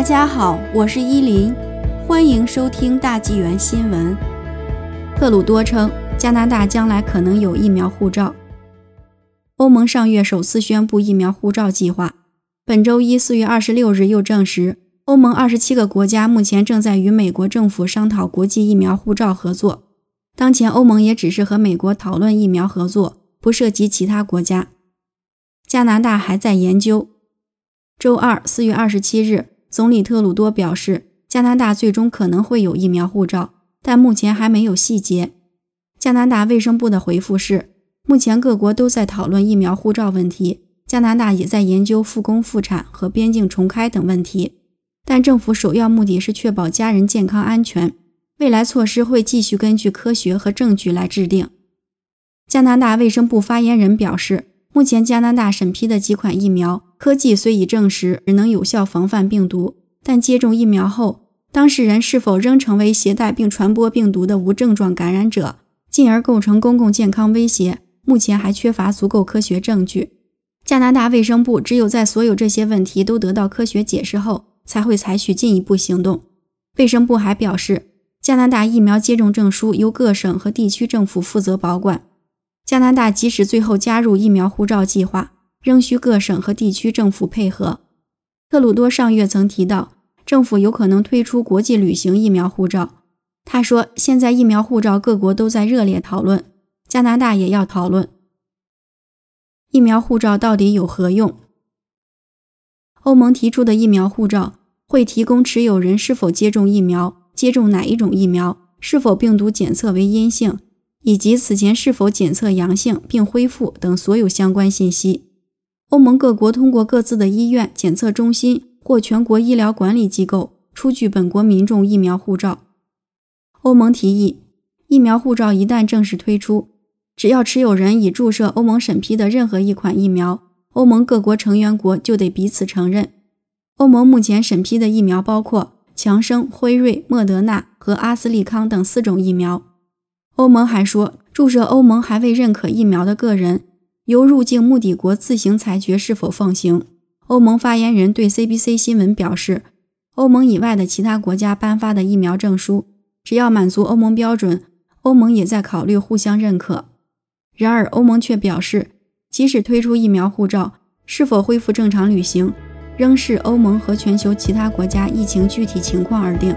大家好，我是依林，欢迎收听大纪元新闻。特鲁多称，加拿大将来可能有疫苗护照。欧盟上月首次宣布疫苗护照计划，本周一四月二十六日又证实，欧盟二十七个国家目前正在与美国政府商讨国际疫苗护照合作。当前，欧盟也只是和美国讨论疫苗合作，不涉及其他国家。加拿大还在研究。周二四月二十七日。总理特鲁多表示，加拿大最终可能会有疫苗护照，但目前还没有细节。加拿大卫生部的回复是，目前各国都在讨论疫苗护照问题，加拿大也在研究复工复产和边境重开等问题，但政府首要目的是确保家人健康安全。未来措施会继续根据科学和证据来制定。加拿大卫生部发言人表示。目前加拿大审批的几款疫苗科技虽已证实能有效防范病毒，但接种疫苗后，当事人是否仍成为携带并传播病毒的无症状感染者，进而构成公共健康威胁，目前还缺乏足够科学证据。加拿大卫生部只有在所有这些问题都得到科学解释后，才会采取进一步行动。卫生部还表示，加拿大疫苗接种证书由各省和地区政府负责保管。加拿大即使最后加入疫苗护照计划，仍需各省和地区政府配合。特鲁多上月曾提到，政府有可能推出国际旅行疫苗护照。他说：“现在疫苗护照各国都在热烈讨论，加拿大也要讨论疫苗护照到底有何用。”欧盟提出的疫苗护照会提供持有人是否接种疫苗、接种哪一种疫苗、是否病毒检测为阴性。以及此前是否检测阳性并恢复等所有相关信息。欧盟各国通过各自的医院、检测中心或全国医疗管理机构出具本国民众疫苗护照。欧盟提议，疫苗护照一旦正式推出，只要持有人已注射欧盟审批的任何一款疫苗，欧盟各国成员国就得彼此承认。欧盟目前审批的疫苗包括强生、辉瑞、莫德纳和阿斯利康等四种疫苗。欧盟还说，注射欧盟还未认可疫苗的个人，由入境目的国自行裁决是否放行。欧盟发言人对 CBC 新闻表示，欧盟以外的其他国家颁发的疫苗证书，只要满足欧盟标准，欧盟也在考虑互相认可。然而，欧盟却表示，即使推出疫苗护照，是否恢复正常旅行，仍视欧盟和全球其他国家疫情具体情况而定。